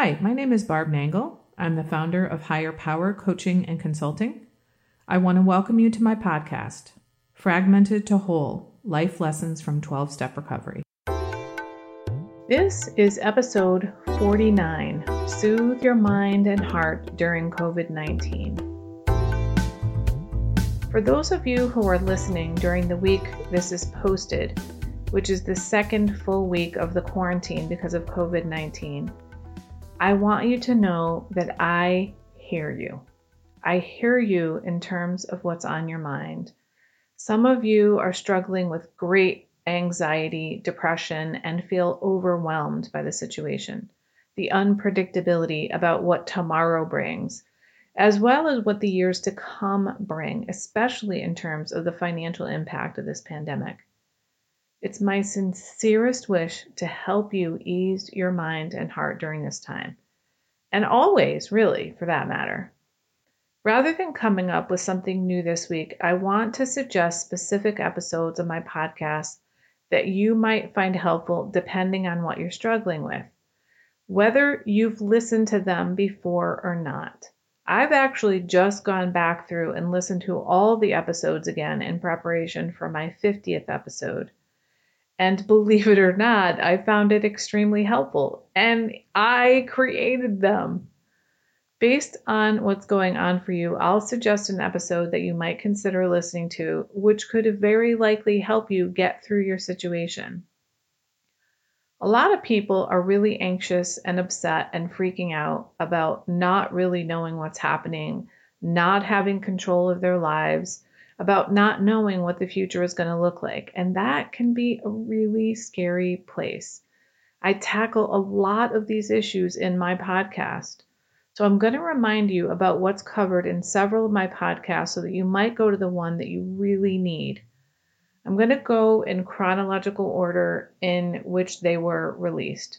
Hi, my name is Barb Nangle. I'm the founder of Higher Power Coaching and Consulting. I want to welcome you to my podcast, Fragmented to Whole Life Lessons from 12 Step Recovery. This is episode 49 Soothe Your Mind and Heart During COVID 19. For those of you who are listening during the week this is posted, which is the second full week of the quarantine because of COVID 19, I want you to know that I hear you. I hear you in terms of what's on your mind. Some of you are struggling with great anxiety, depression, and feel overwhelmed by the situation, the unpredictability about what tomorrow brings, as well as what the years to come bring, especially in terms of the financial impact of this pandemic. It's my sincerest wish to help you ease your mind and heart during this time. And always, really, for that matter. Rather than coming up with something new this week, I want to suggest specific episodes of my podcast that you might find helpful depending on what you're struggling with, whether you've listened to them before or not. I've actually just gone back through and listened to all the episodes again in preparation for my 50th episode. And believe it or not, I found it extremely helpful. And I created them. Based on what's going on for you, I'll suggest an episode that you might consider listening to, which could very likely help you get through your situation. A lot of people are really anxious and upset and freaking out about not really knowing what's happening, not having control of their lives, about not knowing what the future is going to look like. And that can be a really scary place. I tackle a lot of these issues in my podcast. So I'm going to remind you about what's covered in several of my podcasts so that you might go to the one that you really need. I'm going to go in chronological order in which they were released.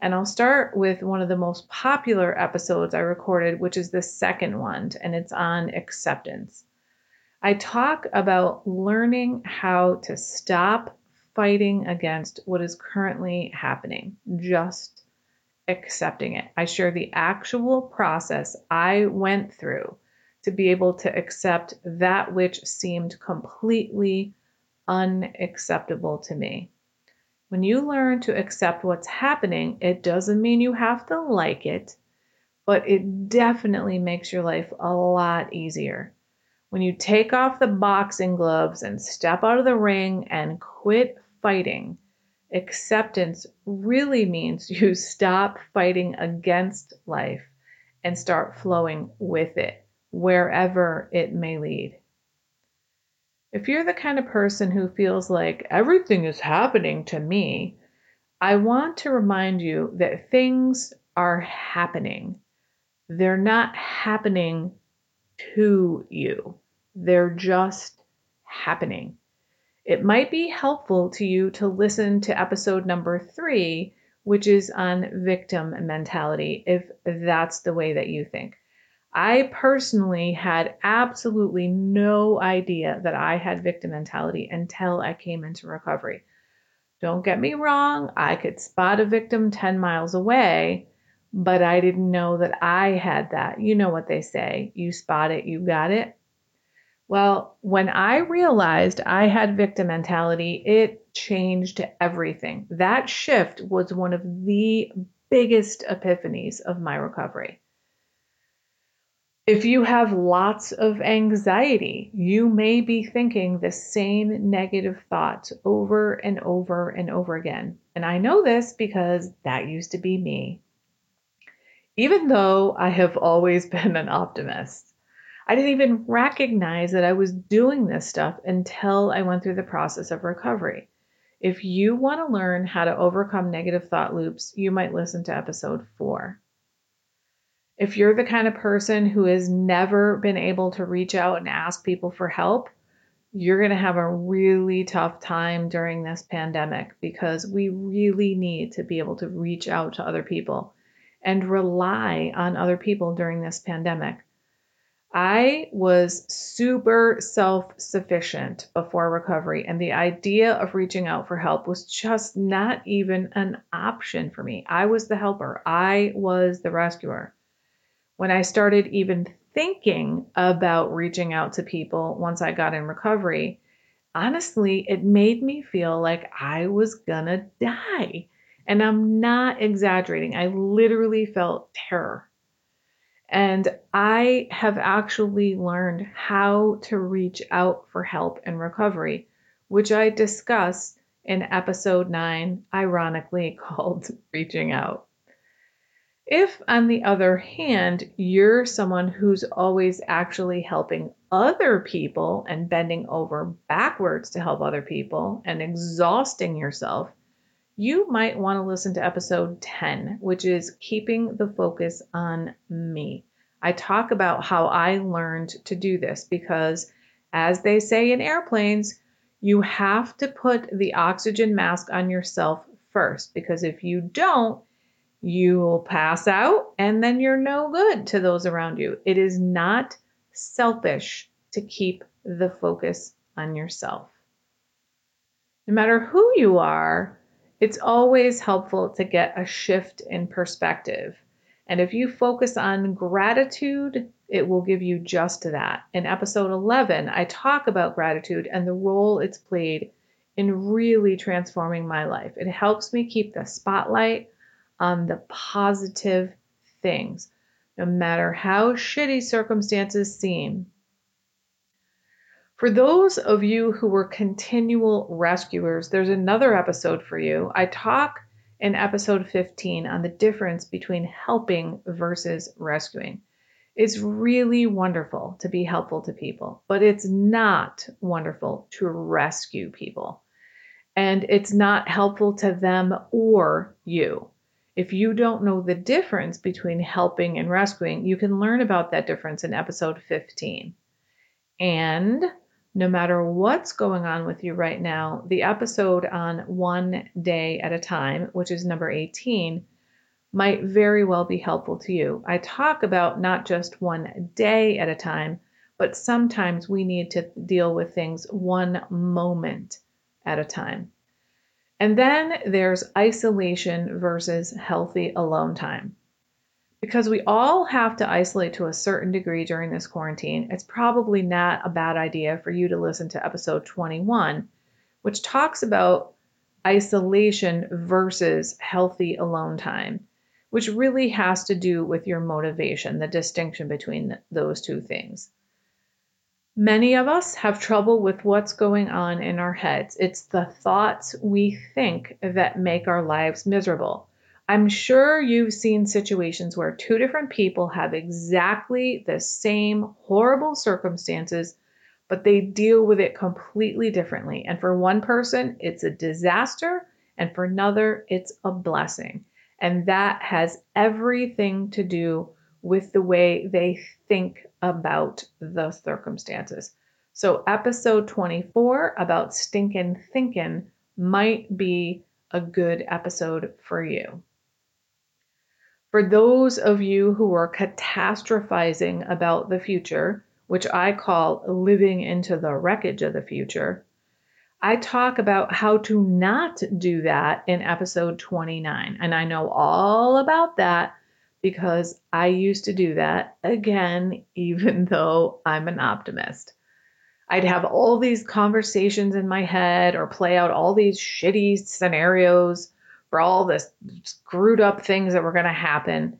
And I'll start with one of the most popular episodes I recorded, which is the second one, and it's on acceptance. I talk about learning how to stop fighting against what is currently happening, just accepting it. I share the actual process I went through to be able to accept that which seemed completely unacceptable to me. When you learn to accept what's happening, it doesn't mean you have to like it, but it definitely makes your life a lot easier. When you take off the boxing gloves and step out of the ring and quit fighting, acceptance really means you stop fighting against life and start flowing with it, wherever it may lead. If you're the kind of person who feels like everything is happening to me, I want to remind you that things are happening. They're not happening to you. They're just happening. It might be helpful to you to listen to episode number three, which is on victim mentality, if that's the way that you think. I personally had absolutely no idea that I had victim mentality until I came into recovery. Don't get me wrong, I could spot a victim 10 miles away, but I didn't know that I had that. You know what they say you spot it, you got it. Well, when I realized I had victim mentality, it changed everything. That shift was one of the biggest epiphanies of my recovery. If you have lots of anxiety, you may be thinking the same negative thoughts over and over and over again. And I know this because that used to be me. Even though I have always been an optimist, I didn't even recognize that I was doing this stuff until I went through the process of recovery. If you want to learn how to overcome negative thought loops, you might listen to episode four. If you're the kind of person who has never been able to reach out and ask people for help, you're going to have a really tough time during this pandemic because we really need to be able to reach out to other people and rely on other people during this pandemic. I was super self sufficient before recovery, and the idea of reaching out for help was just not even an option for me. I was the helper, I was the rescuer. When I started even thinking about reaching out to people once I got in recovery, honestly, it made me feel like I was gonna die. And I'm not exaggerating, I literally felt terror. And I have actually learned how to reach out for help and recovery, which I discuss in episode 9, ironically called Reaching Out. If, on the other hand, you're someone who's always actually helping other people and bending over backwards to help other people and exhausting yourself, you might want to listen to episode 10, which is Keeping the Focus on Me. I talk about how I learned to do this because, as they say in airplanes, you have to put the oxygen mask on yourself first because if you don't, you will pass out and then you're no good to those around you. It is not selfish to keep the focus on yourself. No matter who you are, it's always helpful to get a shift in perspective. And if you focus on gratitude, it will give you just that. In episode 11, I talk about gratitude and the role it's played in really transforming my life. It helps me keep the spotlight on the positive things, no matter how shitty circumstances seem. For those of you who were continual rescuers, there's another episode for you. I talk in episode 15 on the difference between helping versus rescuing. It's really wonderful to be helpful to people, but it's not wonderful to rescue people. And it's not helpful to them or you. If you don't know the difference between helping and rescuing, you can learn about that difference in episode 15. And no matter what's going on with you right now, the episode on one day at a time, which is number 18, might very well be helpful to you. I talk about not just one day at a time, but sometimes we need to deal with things one moment at a time. And then there's isolation versus healthy alone time because we all have to isolate to a certain degree during this quarantine, it's probably not a bad idea for you to listen to episode 21, which talks about isolation versus healthy alone time, which really has to do with your motivation, the distinction between those two things. Many of us have trouble with what's going on in our heads. It's the thoughts we think that make our lives miserable. I'm sure you've seen situations where two different people have exactly the same horrible circumstances, but they deal with it completely differently. And for one person, it's a disaster, and for another, it's a blessing. And that has everything to do with the way they think about the circumstances. So, episode 24 about stinking thinking might be a good episode for you. For those of you who are catastrophizing about the future, which I call living into the wreckage of the future, I talk about how to not do that in episode 29. And I know all about that because I used to do that again, even though I'm an optimist. I'd have all these conversations in my head or play out all these shitty scenarios for all the screwed up things that were going to happen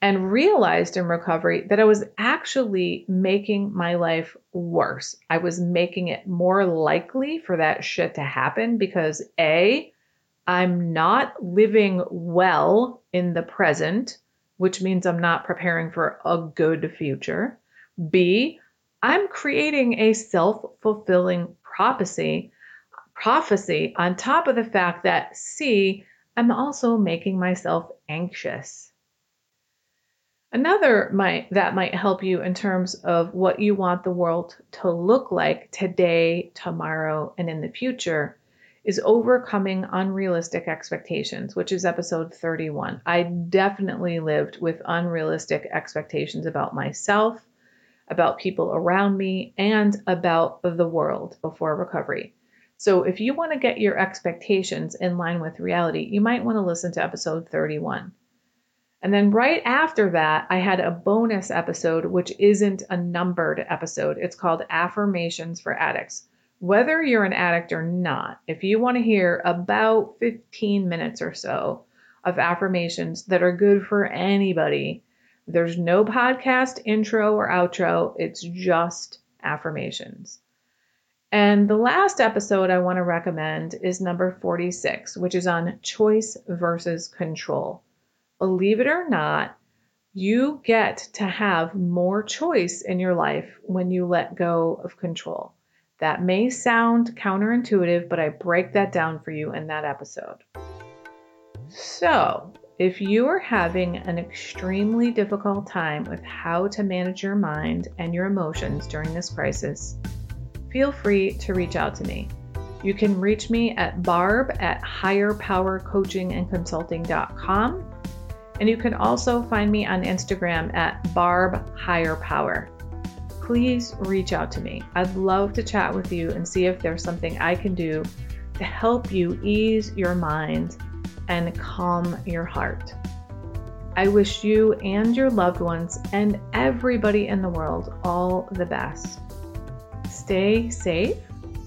and realized in recovery that I was actually making my life worse. I was making it more likely for that shit to happen because A, I'm not living well in the present, which means I'm not preparing for a good future. B, I'm creating a self fulfilling prophecy prophecy on top of the fact that C, I'm also making myself anxious. Another might that might help you in terms of what you want the world to look like today, tomorrow, and in the future is overcoming unrealistic expectations, which is episode 31. I definitely lived with unrealistic expectations about myself, about people around me, and about the world before recovery. So, if you want to get your expectations in line with reality, you might want to listen to episode 31. And then right after that, I had a bonus episode, which isn't a numbered episode. It's called Affirmations for Addicts. Whether you're an addict or not, if you want to hear about 15 minutes or so of affirmations that are good for anybody, there's no podcast intro or outro. It's just affirmations. And the last episode I want to recommend is number 46, which is on choice versus control. Believe it or not, you get to have more choice in your life when you let go of control. That may sound counterintuitive, but I break that down for you in that episode. So, if you are having an extremely difficult time with how to manage your mind and your emotions during this crisis, feel free to reach out to me. You can reach me at barb at higherpowercoachingandconsulting.com. And you can also find me on Instagram at barb please reach out to me. I'd love to chat with you and see if there's something I can do to help you ease your mind and calm your heart. I wish you and your loved ones and everybody in the world all the best. Stay safe,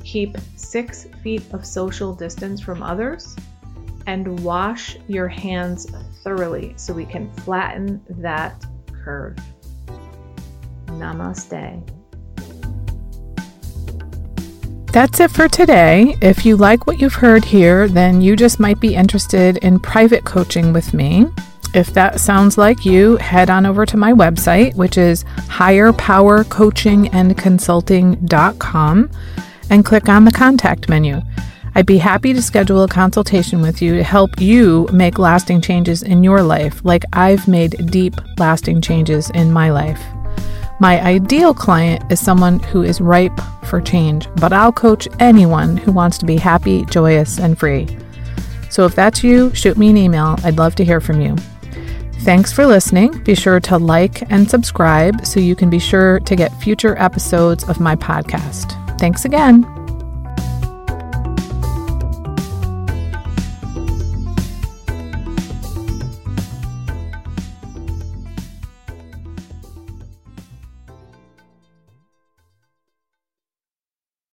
keep six feet of social distance from others, and wash your hands thoroughly so we can flatten that curve. Namaste. That's it for today. If you like what you've heard here, then you just might be interested in private coaching with me. If that sounds like you, head on over to my website, which is higherpowercoachingandconsulting.com, and click on the contact menu. I'd be happy to schedule a consultation with you to help you make lasting changes in your life, like I've made deep, lasting changes in my life. My ideal client is someone who is ripe for change, but I'll coach anyone who wants to be happy, joyous, and free. So if that's you, shoot me an email. I'd love to hear from you. Thanks for listening. Be sure to like and subscribe so you can be sure to get future episodes of my podcast. Thanks again.